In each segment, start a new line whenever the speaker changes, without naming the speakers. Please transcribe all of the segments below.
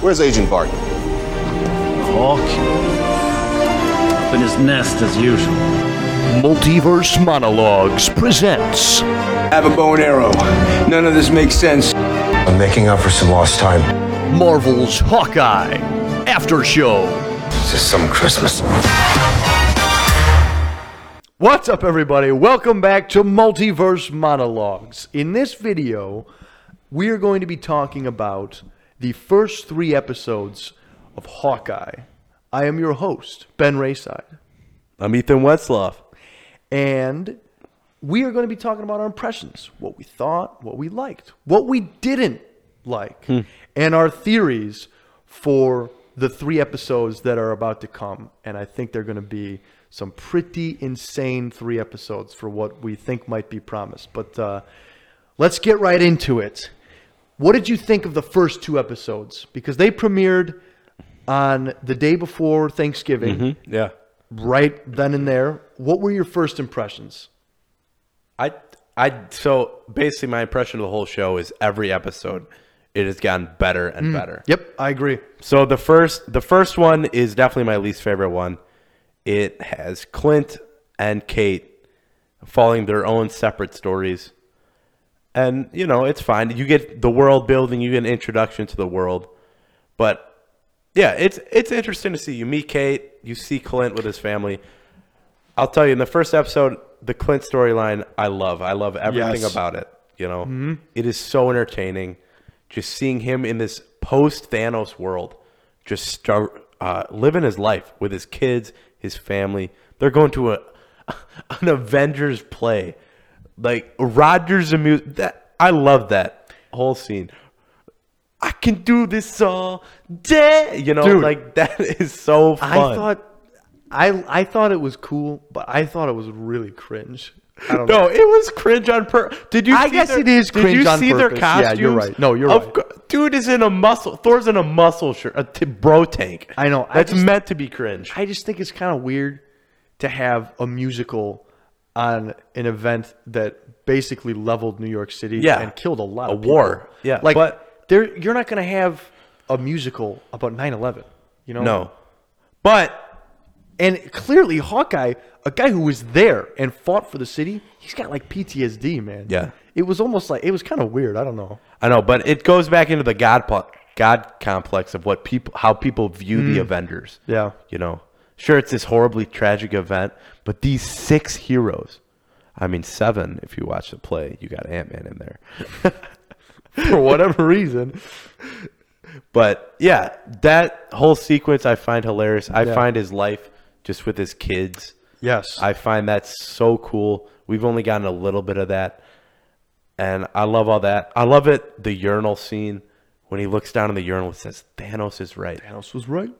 Where's Agent Barton?
Hawk. Up in his nest as usual.
Multiverse Monologues presents
I have a bow and arrow. None of this makes sense.
I'm making up for some lost time.
Marvel's Hawkeye After Show.
This is some Christmas?
What's up, everybody? Welcome back to Multiverse Monologues. In this video, we are going to be talking about the first three episodes of Hawkeye. I am your host, Ben Rayside.
I'm Ethan Wetzloff.
And we are going to be talking about our impressions, what we thought, what we liked, what we didn't like, and our theories for the three episodes that are about to come. And I think they're going to be some pretty insane three episodes for what we think might be promised. But uh, let's get right into it. What did you think of the first two episodes? Because they premiered on the day before Thanksgiving mm-hmm.
Yeah.
right then and there. What were your first impressions?
I I so basically my impression of the whole show is every episode it has gotten better and mm. better.
Yep, I agree.
So the first the first one is definitely my least favorite one. It has Clint and Kate following their own separate stories. And you know, it's fine. You get the world building, you get an introduction to the world. But yeah, it's it's interesting to see. You meet Kate, you see Clint with his family. I'll tell you, in the first episode, the Clint storyline, I love. I love everything
Yes.
about it. You know, It is so entertaining. Just seeing him in this post Thanos world, just start uh, living his life with his kids, his family. They're going to a an Avengers play, like Rogers and music. That I love that whole scene. I can do this all day. You know,
Dude.
like that is so fun.
I thought I I thought it was cool, but I thought it was really cringe. I don't know.
No, it was cringe on purpose. Did you?
I guess
their-
it is
Did
cringe
you see their
purpose.
costumes?
Yeah, you're right. No, you're
Of
right.
Dude is in a muscle. Thor's in a muscle shirt, a t- bro tank.
I know. I
That's
just-
meant to be cringe.
I just think it's kind of weird to have a musical on an event that basically leveled New York City
Yeah.
and killed a lot
A
of people.
war. Yeah,
Like
but-
there you're not going to have a musical about 9/11, you know?
no, but
And clearly, Hawkeye, a guy who was there and fought for the city, he's got like PTSD, man.
Yeah.
It was almost like, it was kind of weird. I don't know.
I know, but it goes back into the god po- god complex of what people, how people view the Avengers.
Mm. Yeah.
you know, sure, it's this horribly tragic event, but these six heroes. I mean, seven if you watch the play. You got Ant Man in there.
For whatever reason.
But yeah, that whole sequence I find hilarious. I
Yeah.
find his life just with his kids.
Yes.
I find that so cool. We've only gotten a little bit of that. And I love all that. I love it, the urinal scene when he looks down in the urinal and says, Thanos is right.
Thanos was right.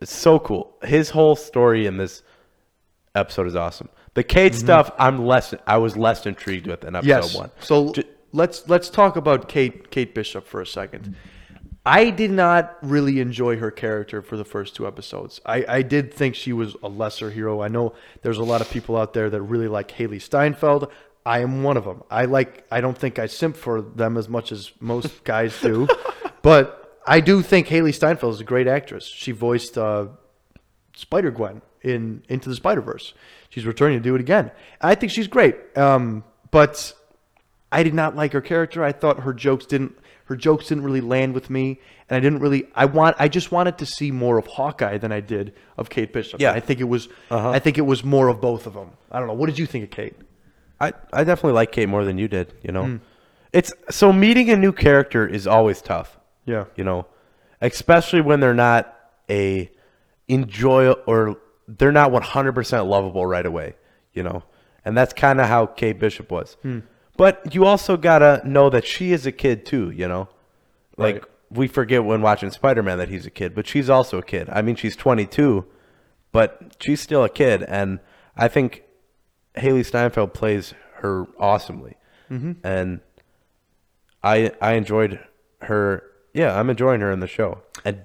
It's so cool. His whole story in this episode is awesome. The Kate mm-hmm. stuff, I'm less I was less intrigued with in episode
Yes.
one.
So
Ju-
let's let's talk about Kate Kate Bishop for a second. I did not really enjoy her character for the first two episodes. I, I did think she was a lesser hero. I know there's a lot of people out there that really like Hailee Steinfeld. I am one of them. I like. I don't think I simp for them as much as most guys do, but I do think Hailee Steinfeld is a great actress. She voiced uh, Spider Gwen in Into the Spider Verse. She's returning to do it again. I think she's great. Um, but I did not like her character. I thought her jokes didn't her jokes didn't really land with me, and I didn't really. I want. I just wanted to see more of Hawkeye than I did of Kate Bishop.
Yeah.
I think it was. I think it was more of both of them. I don't know. What did you think of Kate?
I, I definitely like Kate more than you did, you know.
Hmm.
It's so meeting a new character is always tough.
Yeah.
You know, especially when they're not a enjoy or they're not 100% lovable right away, you know. And that's kind of how Kate Bishop was.
Hmm.
But you also got to know that she is a kid too, you know. Like
Right.
we forget when watching Spider-Man that he's a kid, but she's also a kid. I mean, she's 22, but she's still a kid and I think Hailee Steinfeld plays her awesomely,
Mm-hmm.
and I I enjoyed her. Yeah, I'm enjoying her in the show. And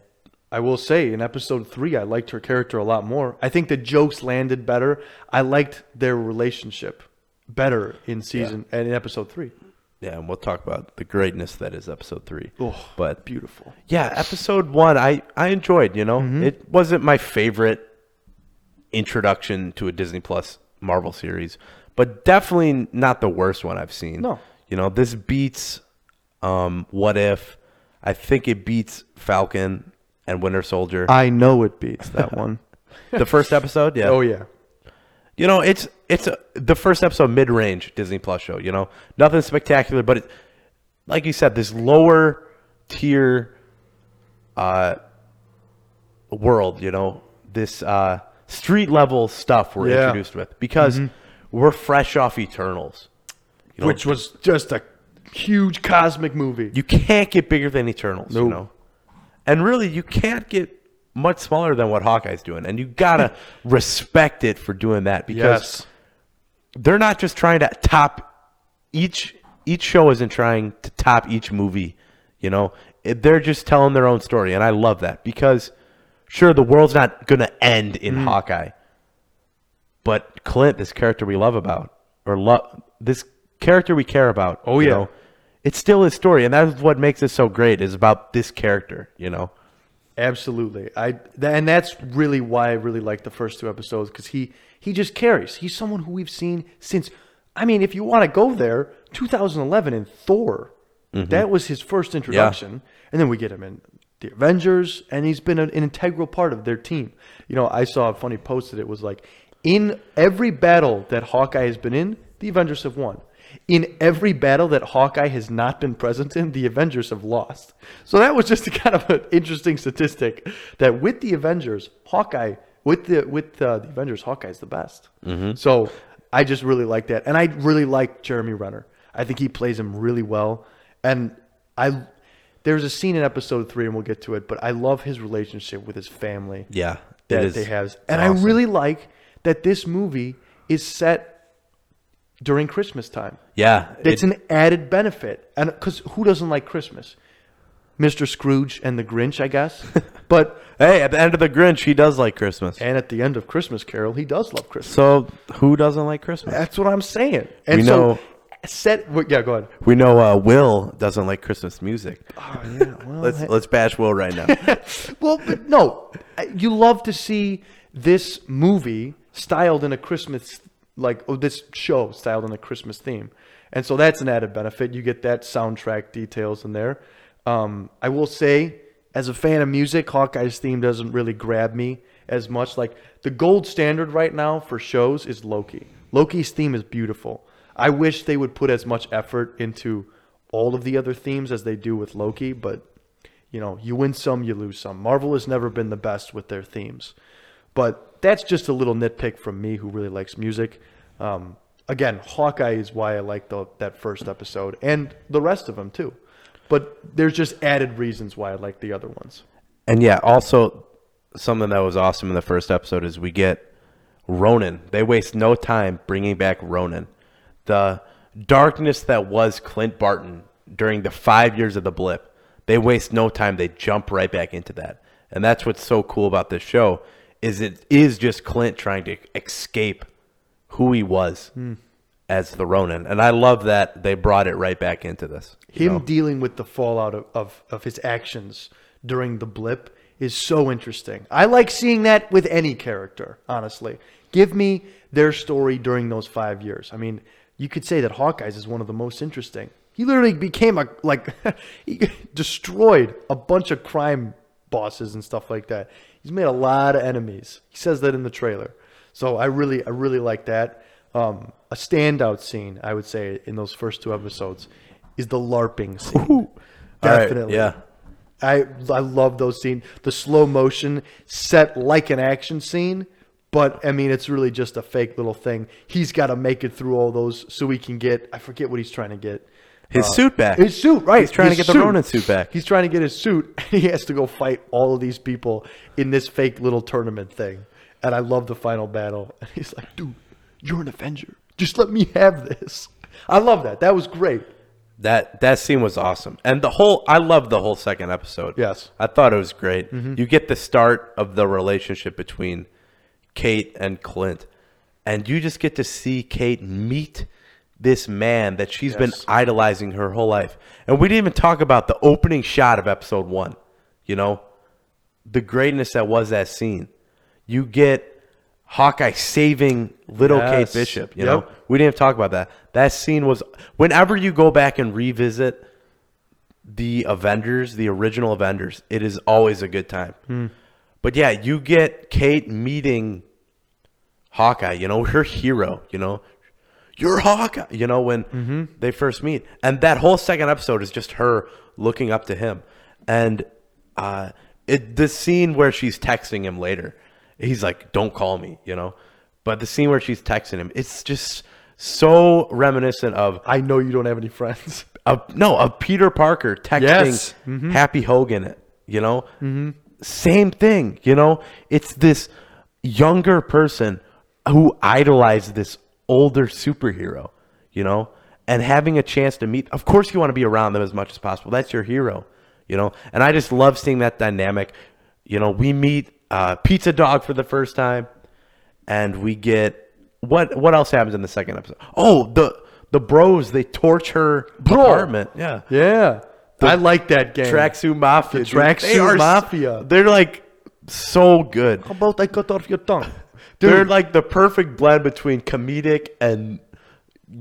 I will say in episode three, I liked her character a lot more. I think the jokes landed better. I liked their relationship better in season and in episode three.
Yeah, and we'll talk about the greatness that is episode three.
Oh,
but
beautiful.
yeah, episode one, I I enjoyed. You know,
Mm-hmm.
it wasn't my favorite introduction to a Disney Plus Marvel series, but definitely not the worst one I've seen.
No.
you know, this beats um, What If. I think it beats Falcon and Winter Soldier.
I know it beats that one.
the first episode, yeah.
oh yeah.
You know, it's it's a, the first episode mid range Disney Plus show. You know, nothing spectacular, but it, like you said, this lower tier uh, world. You know, this uh, street level stuff we're
Yeah. Mm-hmm.
introduced with because we're fresh off Eternals. You know,
Which was just a huge cosmic movie.
you can't get bigger than Eternals. You
Nope.
know, and really, you can't get much smaller than what Hawkeye's doing, and you gotta respect it for doing that because
yes.
they're not just trying to top each each show isn't trying to top each movie you know they're just telling their own story and i love that because sure the world's not gonna end in
Mm.
hawkeye but clint this character we love about or love this character we care about
Oh, yeah.
know, it's still his story and that's what makes it so great is about this character you know
Absolutely. I and that's really why I really like the first two episodes because he he just carries. He's someone who we've seen since. I mean, if you want to go there, 2011 in Thor, mm-hmm. that was his first introduction, and then we get him in the Avengers, and he's been an, an integral part of their team. You know, I saw a funny post that it was like, in every battle that Hawkeye has been in, the Avengers have won. In every battle that Hawkeye has not been present in, the Avengers have lost. So that was just a kind of an interesting statistic that with the Avengers, Hawkeye with the with uh, the Avengers, Hawkeye's the best. So I just really like that, and I really like Jeremy Renner. I think he plays him really well, and I there's a scene in episode three, and we'll get to it, but I love his relationship with his family
yeah
that
is
they have. And
awesome.
I really like that this movie is set during Christmas time.
yeah
It's
it-
an added benefit. And because who doesn't like Christmas? Mr. Scrooge and the Grinch, I guess. but
hey at the end of the grinch he does like christmas
and at the end of Christmas Carol, he does love Christmas.
so who doesn't like christmas
That's what I'm saying. And
We
so
know-
set yeah, go ahead.
We know uh, Will doesn't like Christmas music.
Oh, yeah, well,
let's let's bash Will right now.
Well, but no, you love to see this movie styled in a Christmas like oh, this show styled on a Christmas theme, and so that's an added benefit. You get that soundtrack details in there. Um, I will say, as a fan of music, Hawkeye's theme doesn't really grab me as much. Like the gold standard right now for shows is Loki. Loki's theme is beautiful. I wish they would put as much effort into all of the other themes as they do with Loki, but you know, you win some, you lose some. Marvel has never been the best with their themes. But that's just a little nitpick from me who really likes music. Um, again, Hawkeye is why I like the, that first episode and the rest of them too. But there's just added reasons why I like the other ones.
and yeah, also something that was awesome in the first episode is we get Ronin. They waste no time bringing back Ronin. The darkness that was Clint Barton during the five years of the blip. They waste no time. They jump right back into that, and that's what's so cool about this show is it is just Clint trying to escape who he was hmm. as the Ronin, and I love that they brought it right back into this.
Him
know?
dealing with the fallout of, of, of his actions during the blip is so interesting. I like seeing that with any character, honestly. Give me their story during those five years. I mean, you could say that Hawkeye's is one of the most interesting. He literally became a, like, he destroyed a bunch of crime bosses and stuff like that. He's made a lot of enemies. He says that in the trailer. So I really, I really like that. Um, a standout scene, I would say, in those first two episodes is the LARPing scene.
Right,
Definitely.
yeah.
I I love those scenes. The slow motion set like an action scene, but I mean it's really just a fake little thing. He's got to make it through all those so he can get I forget what he's trying to get.
His uh, suit back.
His suit, right?
He's trying
His
to get the Ronin suit back.
He's trying to get his suit. And he has to go fight all of these people in this fake little tournament thing. And I love the final battle. And he's like, "Dude, you're an Avenger. Just let me have this." I love that. That was great.
That that scene was awesome, and the whole I loved the whole second episode.
Yes.
I thought it was great. Mm-hmm. You get the start of the relationship between Kate and Clint, and you just get to see Kate meet this man that she's been idolizing her whole life. And we didn't even talk about the opening shot of episode one. You know, the greatness that was that scene. You get Hawkeye saving little
Yes.
Kate Bishop. You
Yep.
know, we didn't talk about that. That scene was. Whenever you go back and revisit the Avengers, the original Avengers, it is always a good time.
Hmm.
But yeah, you get Kate meeting Hawkeye, you know, her hero, you know. You're Hawkeye, you know, when
Mm-hmm.
they first meet. And that whole second episode is just her looking up to him. And uh it the scene where she's texting him later, he's like, Don't call me, you know. But the scene where she's texting him, it's just so reminiscent of
I know you don't have any friends.
of no of Peter Parker texting
Yes. Mm-hmm.
Happy Hogan. You know, same thing. You know, it's this younger person who idolized this older superhero. You know, and having a chance to meet. Of course, you want to be around them as much as possible. That's your hero. You know, and I just love seeing that dynamic. You know, we meet uh, Pizza Dog for the first time, and we get what? What else happens in the second episode? Oh, the the bros they torch her apartment. Yeah,
Yeah. I like that game.
Tracksuit Mafia.
The. Tracksuit Mafia.
They're like so good.
How about I cut off your tongue?
They're like the perfect blend between comedic and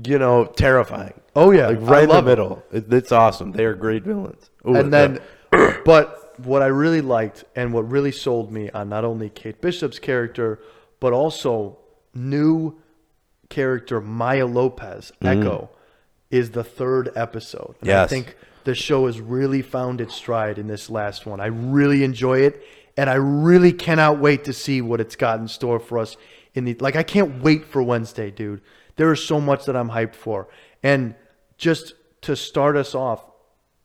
you know terrifying.
Oh, yeah.
like
I
right in the
it.
middle. It, it's awesome. They are great villains. Ooh,
and then,
yeah.
but what I really liked and what really sold me on not only Kate Bishop's character, but also new character Maya Lopez, Echo, is the third episode. And I
Mm.
Think the show has really found its stride in this last one. I really enjoy it, and I really cannot wait to see what it's got in store for us. In the like, I can't wait for Wednesday, dude. There is so much that I'm hyped for, and just to start us off,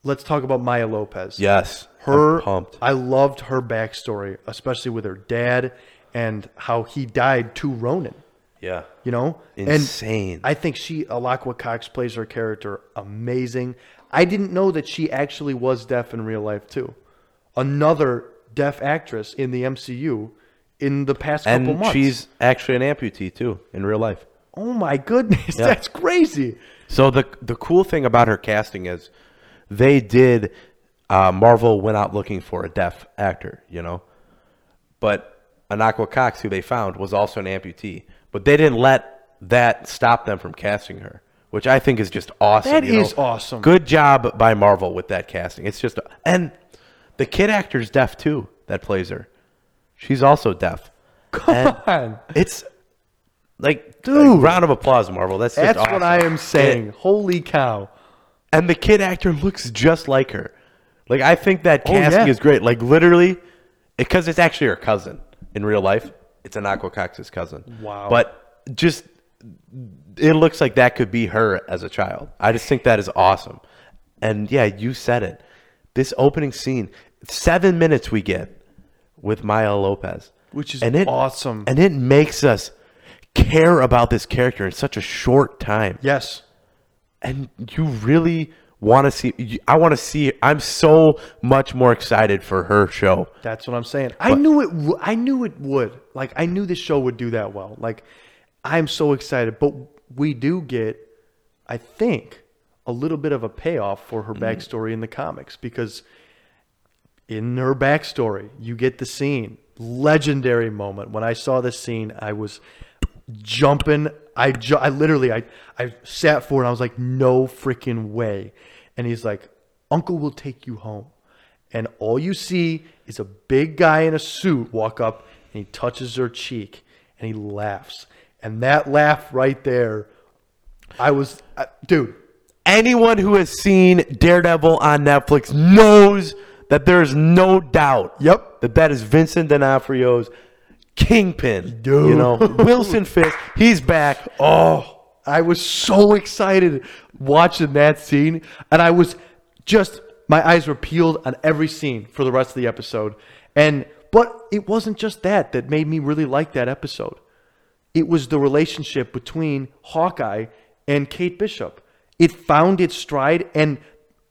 let's talk about Maya Lopez
yes,
her
I'm pumped.
I loved her backstory, especially with her dad and how he died to Ronin.
Yeah,
You know,
Insane.
And I think she Alaqua Cox plays her character amazing. I didn't know that she actually was deaf in real life too. Another deaf actress in the MCU in the past couple
and
months.
she's actually an amputee too in real life.
oh my goodness,
Yeah.
that's crazy.
So the the cool thing about her casting is they did uh, Marvel went out looking for a deaf actor, you know, but Alaqua Cox, who they found, was also an amputee, but they didn't let that stop them from casting her, which I think is just awesome.
That is
know?
awesome.
Good job by Marvel with that casting. It's just and the kid actor's deaf too that plays her. She's also deaf. Come
on.
It's like,
Dude.
round of applause, Marvel. That's
That's what. I am saying.
It-
Holy cow.
and the kid actor looks just like her. Like I think that
Oh,
casting
yeah.
is great. Like literally, because it's actually her cousin in real life. It's an Cox's cousin.
Wow.
But just it looks like that could be her as a child. I just think that is awesome. And yeah, you said it. This opening scene, seven minutes we get with Maya Lopez,
Which is
and it,
awesome.
and it makes us care about this character in such a short time
Yes.
and you really want to see i want to see i'm so much more excited for her show
That's what I'm saying. I knew it. I knew it would. Like I knew this show would do that well. Like I'm so excited. But we do get, I think, a little bit of a payoff for her mm-hmm. backstory in the comics because in her backstory you get the scene, legendary moment. When I saw this scene, I was jumping. I, ju- I literally, I, I sat forward. And I was like, no freaking way. And he's like, Uncle will take you home. And all you see is a big guy in a suit walk up and he touches her cheek and he laughs. And that laugh right there, I was, uh, dude,
anyone who has seen daredevil on netflix knows that there's no doubt
Yep.
that that is vincent d'onofrio's kingpin
Dude.
you know wilson fisk he's back
Oh, I was so excited watching that scene, and I was just my eyes were peeled on every scene for the rest of the episode. And but it wasn't just that that made me really like that episode. It was the relationship between Hawkeye and Kate Bishop. It found its stride, and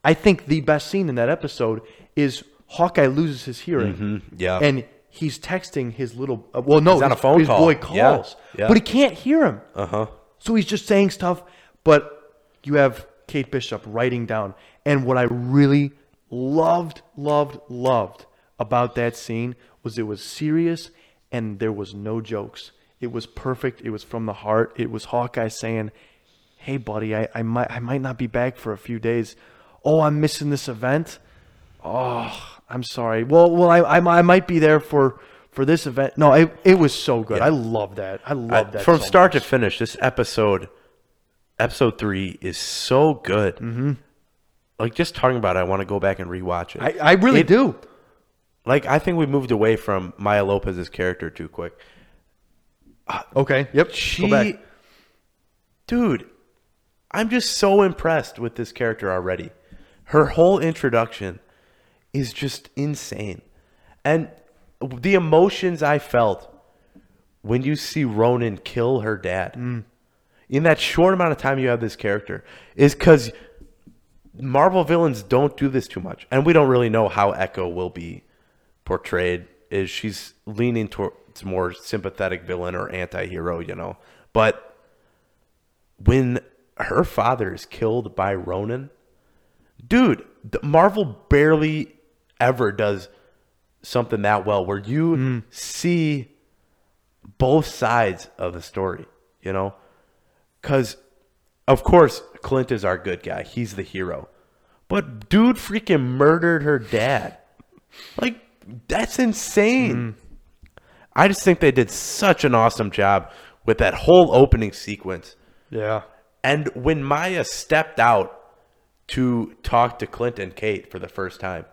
I think the best scene in that episode is Hawkeye loses his hearing.
yeah.
and he's texting his little. Uh, well, no,
He's on a
his-
phone
his
call.
boy
Yeah,
calls,
yeah.
but he can't hear him.
uh-huh
So he's just saying stuff, but you have Kate Bishop writing down. And what I really loved, loved, loved about that scene was it was serious and there was no jokes. It was perfect. It was from the heart. It was Hawkeye saying, "Hey, buddy, I, I might I might not be back for a few days. Oh, I'm missing this event. Oh, I'm sorry. Well, well, I I, I might be there for for this event. No, it it was so good.
Yeah.
I love that. I
I-
love that
from
so
start
much.
to finish. This episode, episode three, is so good. Mm-hmm. Like just talking about it, I want to go back and rewatch it.
I, I really
It-
do.
Like I think we moved away from Maya Lopez's character too quick.
Okay. Yep.
She,
Go back.
dude, I'm just so impressed with this character already. Her whole introduction is just insane, and the emotions I felt when you see Ronin kill her dad mm. in that short amount of time you have this character is because Marvel villains don't do this too much, and we don't really know how Echo will be portrayed. Is she's leaning towards more sympathetic villain or anti-hero, you know? But when her father is killed by Ronin, dude, Marvel barely ever does something that well where you mm. see both sides of the story, you know? Because, of course, Clint is our good guy. He's the hero. But dude freaking murdered her dad. Like, that's insane. Mm. I just think they did such an awesome job with that whole opening sequence.
Yeah.
And when Maya stepped out to talk to Clint and Kate for the first time,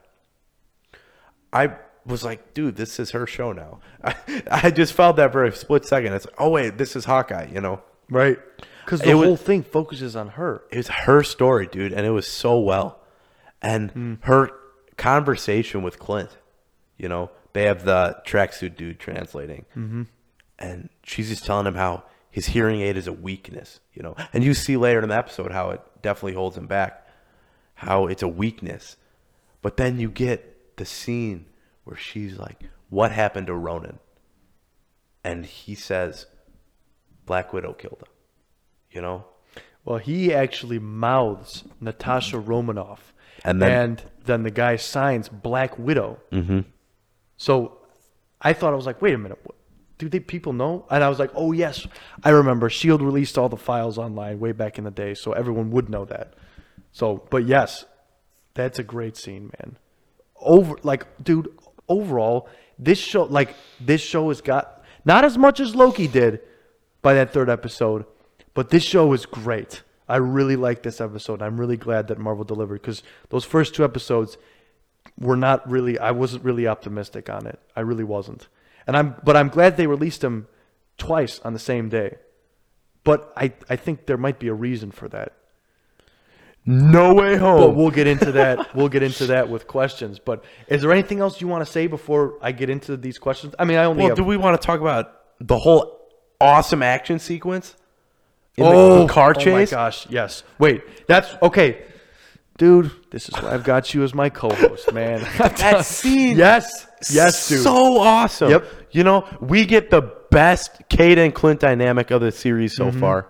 I was like, dude, this is her show now. I, I just felt that for a split second. It's like, oh, wait, this is Hawkeye, you know?
Right. Because the
It was-
whole thing focuses on her.
It was her story, dude, and it was so well. And her conversation with Clint, you know, they have the tracksuit dude translating. Mm-hmm. And she's just telling him how his hearing aid is a weakness, you know. And you see later in the episode how it definitely holds him back, how it's a weakness. But then you get the scene where she's like, What happened to Ronin? And he says, Black Widow killed him, you know?
Well, he actually mouths Natasha Romanoff,
And then-
and then the guy signs Black Widow. Mm-hmm. So I thought I was like, wait a minute, what, do they people know? And I was like, oh yes, I remember. Shield released all the files online way back in the day, so everyone would know that. So, but yes, that's a great scene, man. Over like, dude, overall, this show like this show has got not as much as Loki did by that third episode, but this show is great. I really like this episode. I'm really glad that Marvel delivered because those first two episodes were not really. I wasn't really optimistic on it. I really wasn't, and I'm. But I'm glad they released them twice on the same day. But I, I think there might be a reason for that.
No way home.
But we'll get into that. we'll get into that with questions. But is there anything else you want to say before I get into these questions? I mean, I only
Well,
have.
do we want to talk about the whole awesome action sequence in
oh,
the car
Oh my gosh! Yes. Wait. That's okay, dude. This is why I've got you as my co-host, man.
that scene,
Yes. Yes, dude.
so awesome.
Yep.
You know, we get the best Kate and Clint dynamic of the series
Mm-hmm.
so far.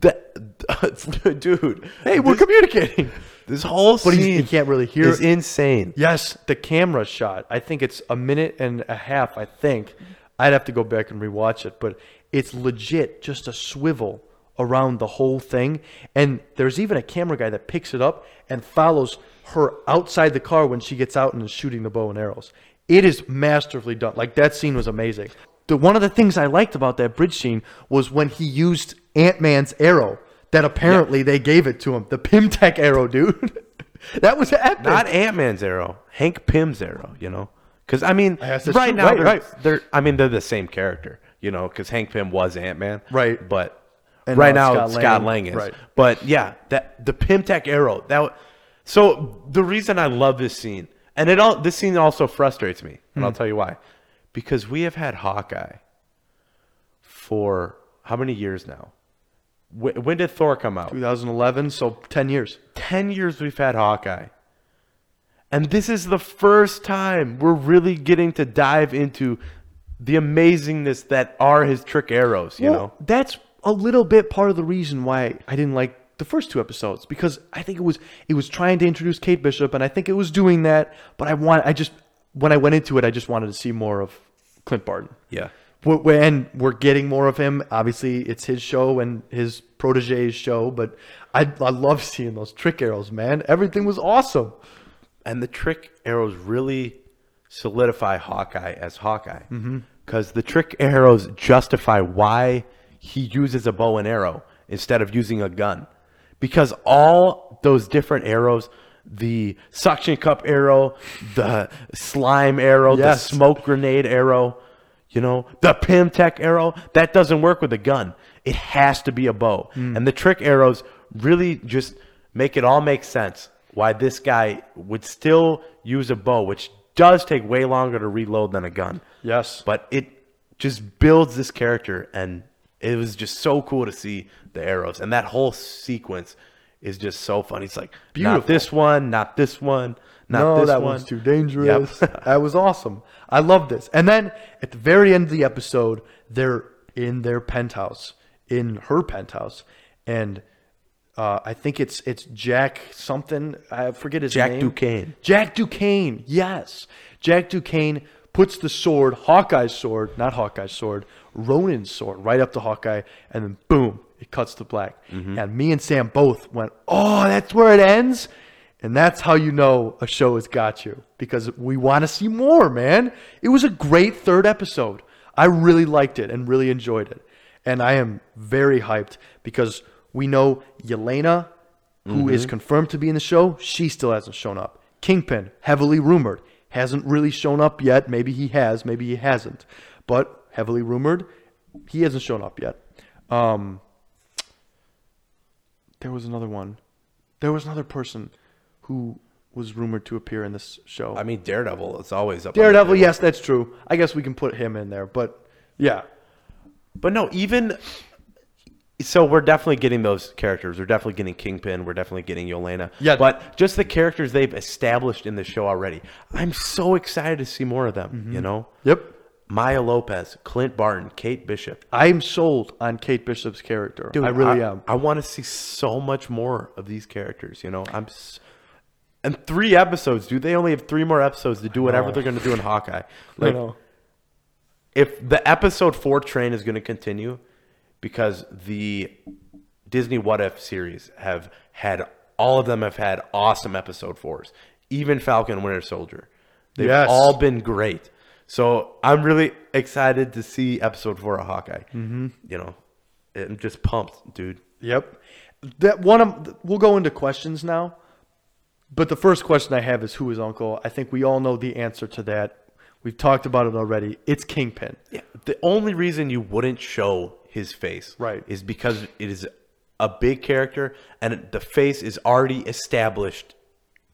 That, dude,
hey, we're
this,
communicating.
this whole
But
scene
he can't really hear.
is insane.
Yes, the camera shot. I think it's a minute and a half. I think I'd have to go back and rewatch it, but it's legit just a swivel around the whole thing. And there's even a camera guy that picks it up and follows her outside the car when she gets out and is shooting the bow and arrows. It is masterfully done. Like that scene was amazing. The one of the things I liked about that bridge scene was when he used Ant Man's arrow. That apparently they gave it to him. The Pym Tech arrow, dude. that was epic.
Not Ant Man's arrow, Hank Pym's arrow. You know, because I mean,
that's
right
true.
now
Right,
they're,
right.
they're. I mean, they're the same character. You know, because Hank Pym was Ant Man.
Right.
But
And
right
now
now,
Scott
Scott
Lang.
Lang is.
Right.
But yeah, that the Pym Tech arrow. That. So the reason I love this scene, and it all this scene also frustrates me, and
Hmm.
I'll tell you why, because we have had Hawkeye for how many years now? Wh- When did Thor come out?
2011, so 10 years.
10 years we've had Hawkeye. And this is the first time we're really getting to dive into the amazingness that are his trick arrows, you know?
that's a little bit part of the reason why I didn't like the first two episodes because I think it was it was trying to introduce Kate Bishop and I think it was doing that. But I want I just when I went into it, I just wanted to see more of Clint Barton.
Yeah.
We're, we're- and we're getting more of him. Obviously, it's his show and his protege's show. But I I love seeing those trick arrows, man. Everything was awesome.
and the trick arrows really solidify Hawkeye as Hawkeye mm-hmm. because the trick arrows justify why he uses a bow and arrow instead of using a gun because all those different arrows the suction cup arrow the slime arrow
Yes.
the smoke grenade arrow you know the Pym Tech arrow that doesn't work with a gun it has to be a bow hmm. and the trick arrows really just make it all make sense why this guy would still use a bow which does take way longer to reload than a gun
Yes.
but it just builds this character and it was just so cool to see the arrows and that whole sequence is just so fun he's like
Beautiful.
not this one not this one not
no,
this
that
one
one's too dangerous.
Yep.
that was awesome. I love this. And then at the very end of the episode, they're in their penthouse, in her penthouse, and uh, I think it's it's Jack something. I forget his
Jack
name.
Duquesne.
Jack Duquesne. Yes, Jack Duquesne puts the sword, Hawkeye's sword, not Hawkeye's sword, Ronin's sword, right up to Hawkeye, and then boom, it cuts to black. And me and Sam both went, "Oh, that's where it ends." And that's how you know a show has got you because we want to see more, man. It was a great third episode. I really liked it and really enjoyed it. And I am very hyped because we know Yelena, who is confirmed to be in the show, she still hasn't shown up. Kingpin, heavily rumored, hasn't really shown up yet. Maybe he has, maybe he hasn't. But heavily rumored, he hasn't shown up yet. Um, there was another one. There was another person who was rumored to appear in this show.
i mean daredevil it's always up on the
Daredevil,
table.
yes, that's true. I guess we can put him in there, but yeah,
But no, even so, we're definitely getting those characters. We're definitely getting Kingpin. We're definitely getting Yelena.
Yeah.
But just the characters they've established in the show already. I'm so excited to see more of them.
Mm-hmm.
You know,
yep.
Maya Lopez, Clint Barton, Kate Bishop.
I'm sold on Kate Bishop's character. Dude, I really am.
I want to see so much more of these characters. You know, I'm. s- And three episodes, dude. They only have three more episodes to do whatever they're going to do in Hawkeye. Like, if the episode four train is going to continue because the Disney What If series have had all of them have had awesome episode fours, even Falcon Winter Soldier. They've
Yes.
all been great. So I'm really excited to see episode four of Hawkeye. Mm-hmm. You know, I'm just pumped, dude.
Yep. That one of we'll go into questions now. But the first question I have is who is Uncle? I think we all know the answer to that. We've talked about it already. It's Kingpin.
Yeah, the only reason you wouldn't show his face
Right.
is because it is a big character and the face is already established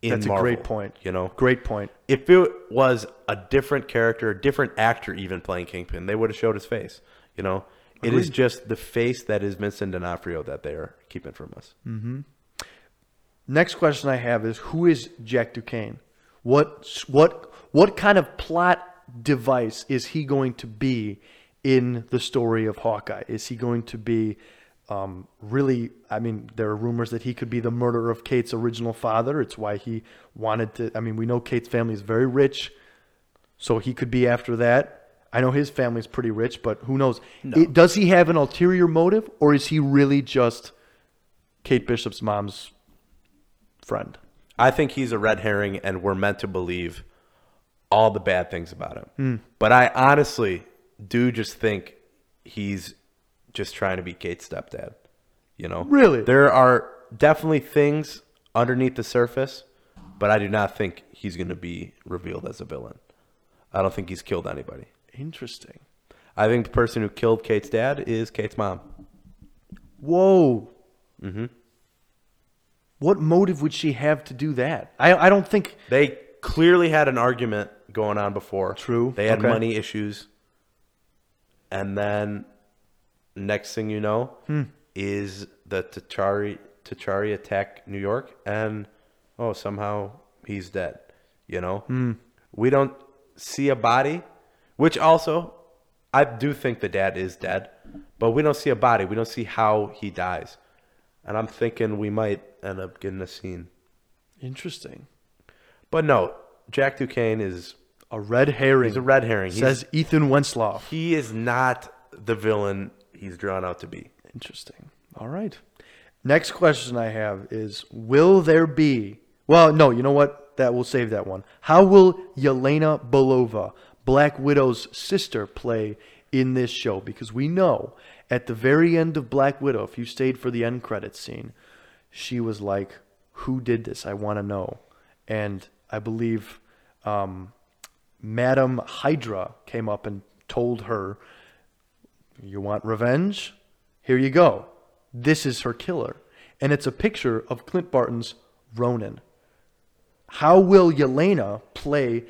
in
That's
Marvel,
a great point.
You know,
Great point.
if it was a different character, a different actor even playing Kingpin, they would have showed his face. You know, it is just the face that is Vincent D'Onofrio that they are keeping from us. Mm-hmm.
Next question I have is who is Jack Duquesne? What what what kind of plot device is he going to be in the story of Hawkeye? Is he going to be um, really? I mean, there are rumors that he could be the murderer of Kate's original father. It's why he wanted to. I mean, we know Kate's family is very rich, so he could be after that. I know his family's pretty rich, but who knows? It, does he have an ulterior motive, or is he really just Kate Bishop's mom's friend?
I think he's a red herring, and we're meant to believe all the bad things about him.
Hmm.
But I honestly do just think he's just trying to be Kate's stepdad. You know,
Really?
there are definitely things underneath the surface, but I do not think he's going to be revealed as a villain. I don't think he's killed anybody.
Interesting.
I think the person who killed Kate's dad is Kate's mom.
Whoa. Mm-hmm. What motive would she have to do that? I I don't think.
They clearly had an argument going on before.
True.
They had
Okay.
money issues. And then next thing you know
Hmm.
is the Chitauri Chitauri attack New York and oh somehow he's dead. You know?
Hmm.
We don't see a body, which also I do think the dad is dead, but we don't see a body. We don't see how he dies. And I'm thinking we might end up getting a scene.
Interesting.
But no, Jack Duquesne is
A red herring.
he's a red herring. He's,
Says Ethan Wenslaw.
he is not the villain he's drawn out to be.
Interesting. All right. Next question I have is Will there be. Well, no, you know what? That we'll save that one. How will Yelena Belova, Black Widow's sister, play in this show? Because we know at the very end of Black Widow, if you stayed for the end credits scene, she was like, Who did this? I want to know. And I believe um, Madam Hydra came up and told her, You want revenge? Here you go. This is her killer. And it's a picture of Clint Barton's Ronin. How will Yelena play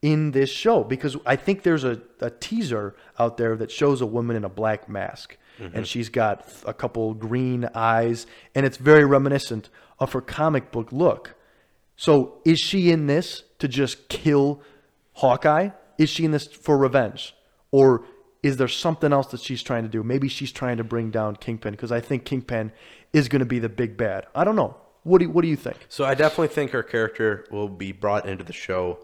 in this show? Because I think there's a, a teaser out there that shows a woman in a black mask. And she's got a couple green eyes. And it's very reminiscent of her comic book look. So is she in this to just kill Hawkeye? Is she in this for revenge? Or is there something else that she's trying to do? Maybe she's trying to bring down Kingpin because I think Kingpin is going to be the big bad. I don't know. What do you, what do you think?
So I definitely think her character will be brought into the show,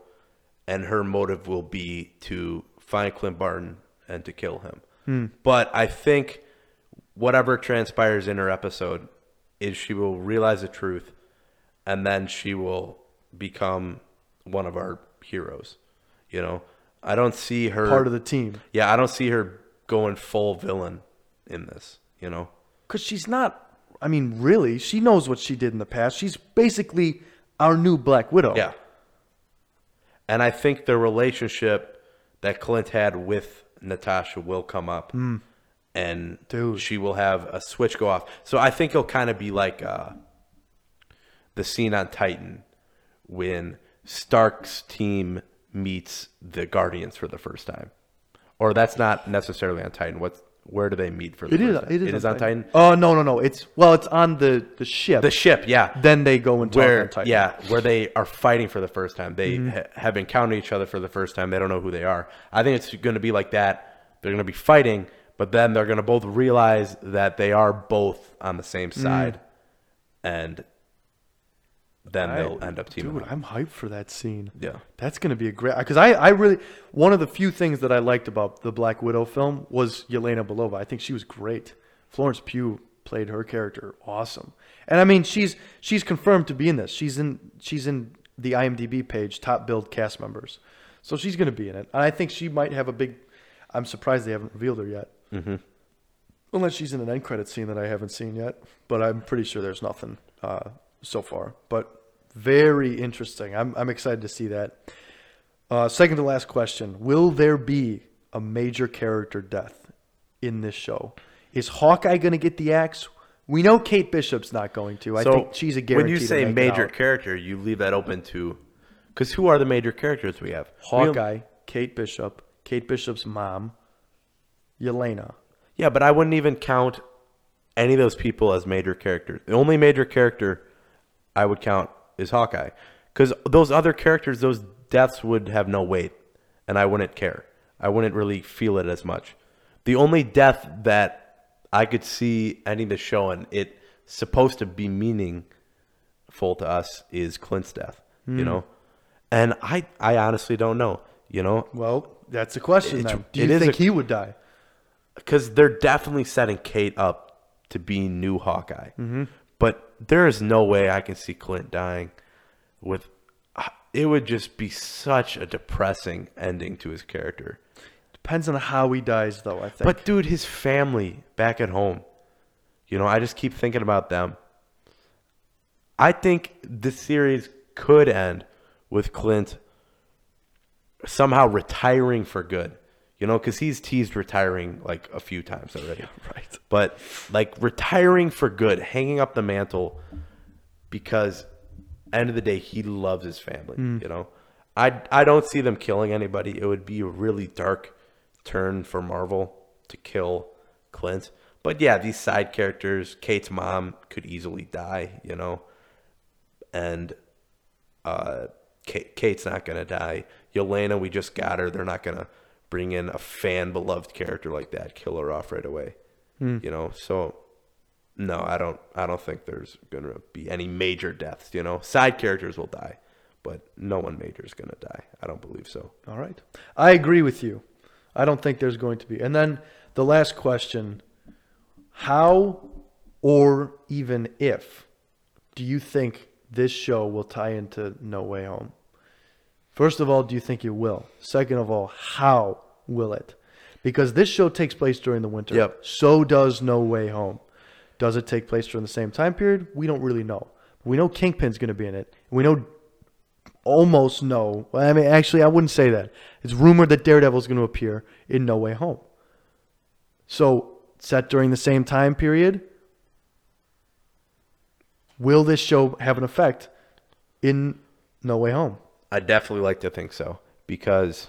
and her motive will be to find Clint Barton and to kill him. Hmm. But I think whatever transpires in her episode is she will realize the truth, and then she will become one of our heroes. You know, I don't see her
Part of the team.
Yeah, I don't see her going full villain in this. You know.
Because she's not, I mean, really, she knows what she did in the past. She's basically our new Black Widow.
Yeah. And I think the relationship that Clint had with Natasha will come up. Hmm. And
Dude.
she will have a switch go off. So I think it'll kind of be like uh, the scene on Titan when Stark's team meets the Guardians for the first time. Or that's not necessarily on Titan. What's where do they meet for the
It is.
first time?
It is,
it is on Titan.
Oh no, no, no! It's well, it's on the the ship.
The ship, yeah.
Then they go and
where
Titan. Mm-hmm.
yeah where they are fighting for the first time they ha- have encountered each other for the first time they don't know who they are i think it's going to be like that they're going to be fighting but then they're going to both realize that they are both on the same
Mm.
side and then they'll end up teaming
Dude,
up.
I'm hyped for that scene.
Yeah.
That's going to be a great. Because I, I really. One of the few things that I liked about the Black Widow film was Yelena Belova. I think she was great. Florence Pugh played her character awesome. And I mean, she's she's confirmed to be in this. She's in she's in the IMDb page, top billed cast members. So she's going to be in it. And I think she might have a big. I'm surprised they haven't revealed her yet. Mm-hmm. Unless she's in an end credit scene that I haven't seen yet. But I'm pretty sure there's nothing uh, so far. But very interesting. I'm, I'm excited to see that. Uh, second to last question Will there be a major character death in this show? Is Hawkeye going to get the axe? We know Kate Bishop's not going to. I
so
think she's a guarantee.
when you say major character you leave that open to because who are the major characters we have We
Hawkeye, Kate Bishop, Kate Bishop's mom, Yelena.
Yeah, but I wouldn't even count any of those people as major characters. The only major character I would count is Hawkeye. Because those other characters, those deaths would have no weight, and I wouldn't care. I wouldn't really feel it as much. The only death that I could see ending the show and it supposed to be meaningful to us is Clint's death, you hmm. know? And I, I honestly don't know, you know?
Well, that's the question then. Do
it
you
is
think
a-
he would die?
Because they're definitely setting Kate up to be new Hawkeye. Mm-hmm. But there is no way I can see Clint dying. With it would just be such a depressing ending to his character.
Depends on how he dies, though, I think.
But dude, his family back at home, you know, I just keep thinking about them. I think the series could end with Clint somehow retiring for good. You know, because he's teased retiring like a few times already.
right.
But like retiring for good, hanging up the mantle because end of the day he loves his family, you know. I I don't see them killing anybody. It would be a really dark turn for Marvel to kill Clint. But yeah, these side characters, Kate's mom could easily die, you know. And uh Kate, Kate's not going to die. Yelena, we just got her. They're not going to bring in a fan beloved character like that, kill her off right away. Hmm. You know, so no, I don't. I don't think there's gonna be any major deaths. You know, side characters will die, but no one major is gonna die. I don't believe so.
All right. I agree with you. I don't think there's going to be. And then the last question How or even if do you think this show will tie into No Way Home? First of all, do you think it will? Second of all, how will it? Because this show takes place during the winter.
Yep.
So does No Way Home. Does it take place during the same time period? We don't really know. We know Kingpin's going to be in it. We know almost know. Well, I mean, actually, I wouldn't say that. It's rumored that Daredevil is going to appear in No Way Home. So, set during the same time period, will this show have an effect in No Way Home?
I definitely like to think so because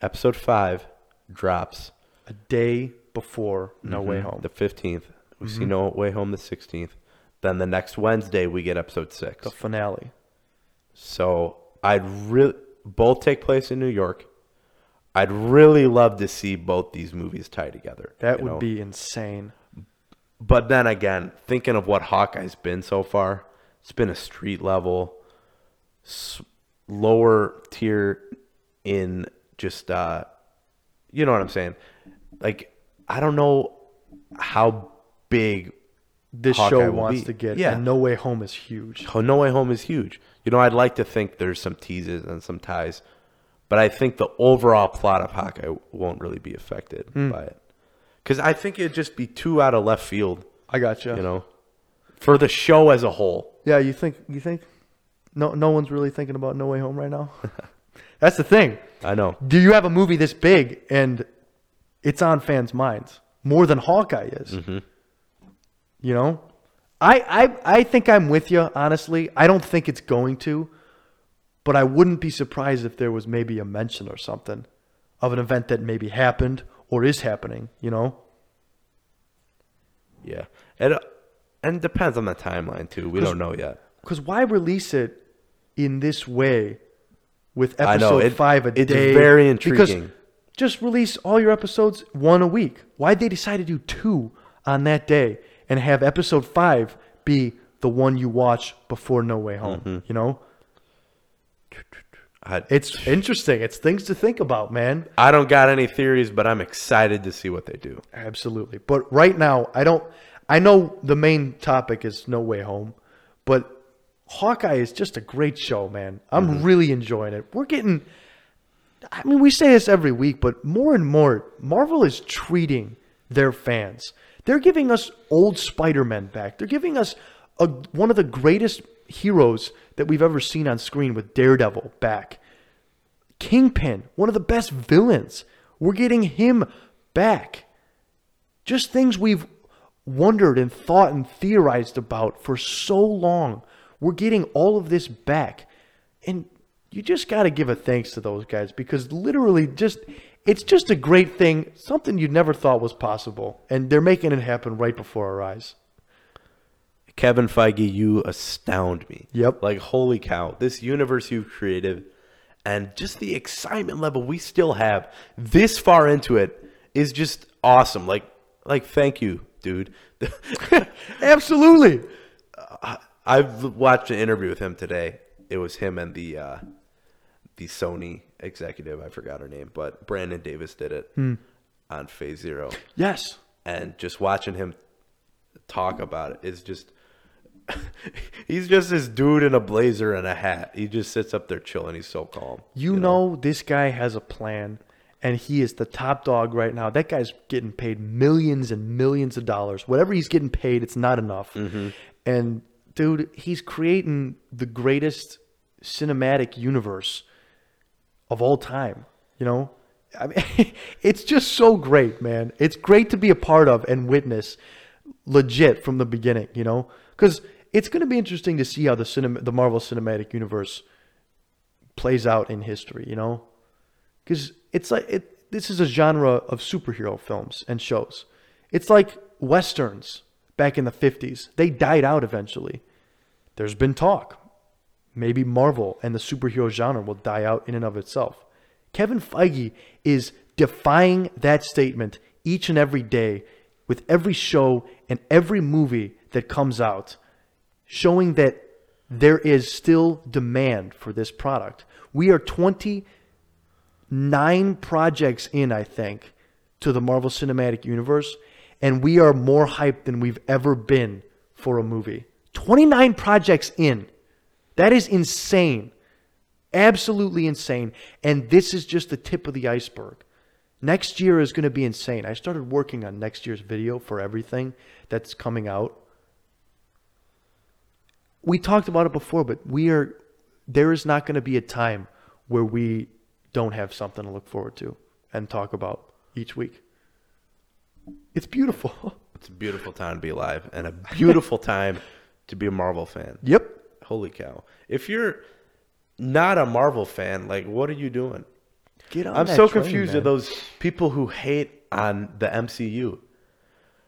episode five drops
A day before No Way
Mhm.
Home.
the fifteenth. We see No Way Home the sixteenth. Then the next Wednesday we get episode six.
The finale.
So I'd really both take place in New York. I'd really love to see both these movies tie together.
That
you
would
know?
be insane.
But then again, thinking of what Hawkeye's been so far, it's been a street level, lower tier in just, uh, you know what I'm saying? Like, I don't know how big
This
Hawkeye
show wants
be.
to get.
Yeah.
And No Way Home is huge.
Oh, No Way Home is huge. You know, I'd like to think there's some teases and some ties, but I think the overall plot of Hawkeye won't really be affected
Hmm.
by it. Because I think it'd just be too out of left field,
I got you.
you know, for the show as a whole.
Yeah, you think you think no no one's really thinking about No Way Home right now? That's the thing.
I know.
Do you have a movie this big and it's on fans' minds more than Hawkeye is?
Mm-hmm.
You know, I, I I think I'm with you. Honestly, I don't think it's going to, but I wouldn't be surprised if there was maybe a mention or something of an event that maybe happened or is happening. You know,
Yeah. And, and it depends on the timeline, too. We don't know yet.
because why release it in this way with episode
it-
five a
it's
day?
very
Because
intriguing.
just release all your episodes one a week. Why'd they decide to do two on that day and have episode five be the one you watch before No Way Home?
Mm-hmm.
You know,
I,
it's interesting. It's things to think about, man.
I don't got any theories, but I'm excited to see what they do.
Absolutely. But right now, I don't. I know the main topic is No Way Home, but Hawkeye is just a great show, man. I'm mm-hmm. really enjoying it. We're getting. I mean, we say this every week, but more and more, Marvel is treating their fans. They're giving us old Spider-Man back. They're giving us a, one of the greatest heroes that we've ever seen on screen with Daredevil back. Kingpin, one of the best villains. We're getting him back. Just things we've wondered and thought and theorized about for so long. We're getting all of this back. And you just got to give a thanks to those guys because literally just it's just a great thing, something you never thought was possible. And they're making it happen right before our eyes.
Kevin Feige, you astound me.
Yep.
Like, holy cow. This universe you've created and just the excitement level we still have this far into it is just awesome. Like, like thank you, dude.
Absolutely.
Uh, I've watched an interview with him today. It was him and the uh, the Sony executive. I forgot her name, but Brandon Davis did it on Phase Zero.
Yes.
and just watching him talk about it is just he's just this dude in a blazer and a hat. He just sits up there chilling. He's so calm.
You, know, this guy has a plan and he is the top dog right now. That guy's getting paid millions and millions of dollars. Whatever he's getting paid, it's not enough. And dude, he's creating the greatest cinematic universe of all time, you know? I mean, it's just so great, man. It's great to be a part of and witness legit from the beginning, you know? Cuz it's going to be interesting to see how the cinema, the Marvel Cinematic Universe plays out in history, you know? Because it's like it. This is a genre of superhero films and shows. It's like westerns back in the '50s. They died out eventually. There's been talk. Maybe Marvel and the superhero genre will die out in and of itself. Kevin Feige is defying that statement each and every day with every show and every movie that comes out, showing that there is still demand for this product. We are 29 projects in, I think, to the Marvel Cinematic Universe, and we are more hyped than we've ever been for a movie. 29 projects in. That is insane. Absolutely insane. And this is just the tip of the iceberg. Next year is going to be insane. I started working on next year's video for everything that's coming out. We talked about it before, but we are there is not going to be a time where we don't have something to look forward to and talk about each week. It's beautiful.
It's a beautiful time to be alive and a beautiful time to be a Marvel fan.
Yep.
Holy cow. If you're not a Marvel fan, like what are you doing?
Get on
I'm so
train,
confused
man.
at those people who hate on the MCU.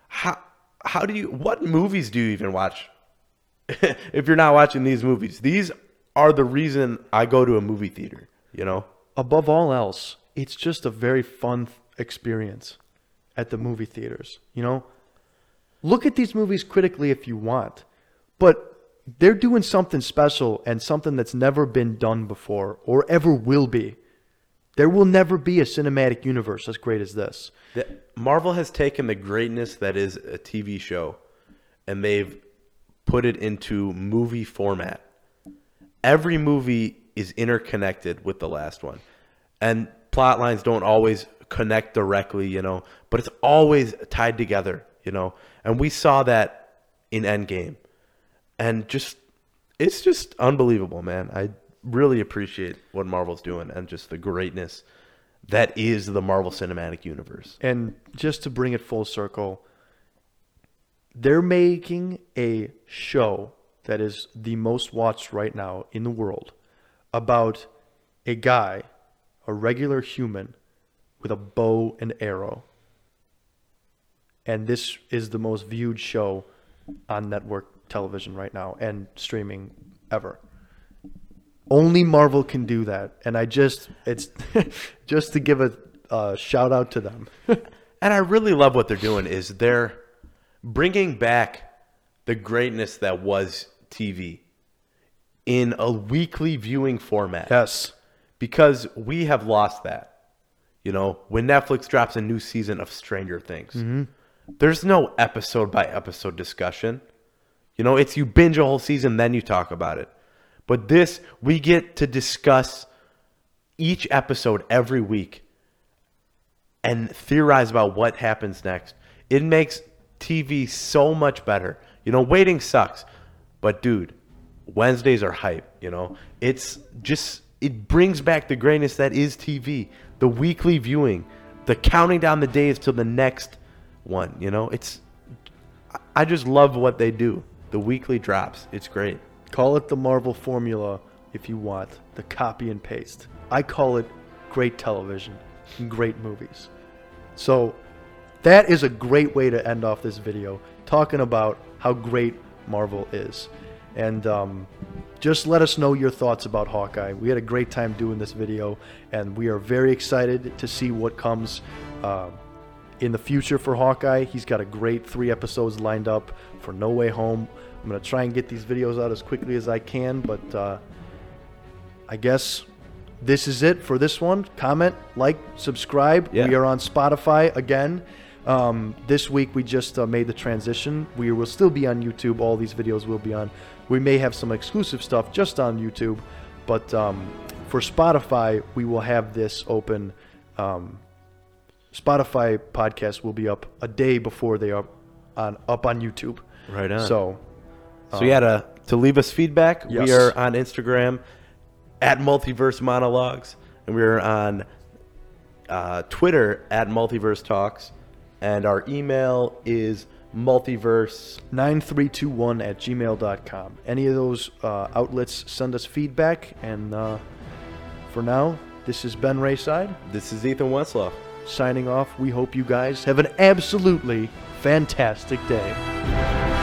How how do you what movies do you even watch? if you're not watching these movies, these are the reason I go to a movie theater, you know?
above all else, it's just a very fun th- experience at the movie theaters. You know, look at these movies critically if you want, but they're doing something special and something that's never been done before or ever will be. There will never be a cinematic universe as great as this.
The, Marvel has taken the greatness that is a TV show and they've put it into movie format. Every movie is interconnected with the last one. And plot lines don't always connect directly, you know, but it's always tied together, you know. And we saw that in Endgame. And just it's just unbelievable, man. I really appreciate what Marvel's doing and just the greatness that is the Marvel Cinematic Universe.
And just to bring it full circle, they're making a show that is the most watched right now in the world about a guy, a regular human, with a bow and arrow. And this is the most viewed show on network television right now and streaming ever. Only Marvel can do that. And I just, it's just to give a uh, shout out to them.
And I really love what they're doing is they're bringing back the greatness that was TV in a weekly viewing format.
yes.
Because we have lost that. You know, when Netflix drops a new season of Stranger Things, mm-hmm. there's no episode by episode discussion. You know, it's you binge a whole season, then you talk about it. But this, we get to discuss each episode every week and theorize about what happens next. It makes TV so much better. You know, waiting sucks, but dude, Wednesdays are hype. You know, it's just it brings back the greatness that is TV. The weekly viewing, the counting down the days till the next one. You know, it's I just love what they do. The weekly drops, it's great.
Call it the Marvel formula if you want, the copy and paste. I call it great television and great movies. So that is a great way to end off this video, talking about how great Marvel is. And um, just let us know your thoughts about Hawkeye. We had a great time doing this video, and we are very excited to see what comes um, in the future for Hawkeye. He's got a great three episodes lined up for No Way Home. I'm going to try and get these videos out as quickly as I can, but uh, I guess this is it for this one. Comment, like, subscribe.
Yeah.
We are on Spotify again. Um, this week we just uh, made the transition. We will still be on YouTube. All these videos will be on. We may have some exclusive stuff just on YouTube, but um, for Spotify, we will have this open. Um, Spotify podcast will be up a day before they are on up on YouTube.
Right on.
So
So yeah, to to leave us feedback,
Yes.
we are on Instagram at Multiverse Monologues, and we are on uh, Twitter at Multiverse Talks, and our email is multiverse.
9321 at gmail.com. Any of those uh, outlets send us feedback. And uh, for now, this is Ben Rayside
This is Ethan Westloff.
signing off. We hope you guys have an absolutely fantastic day.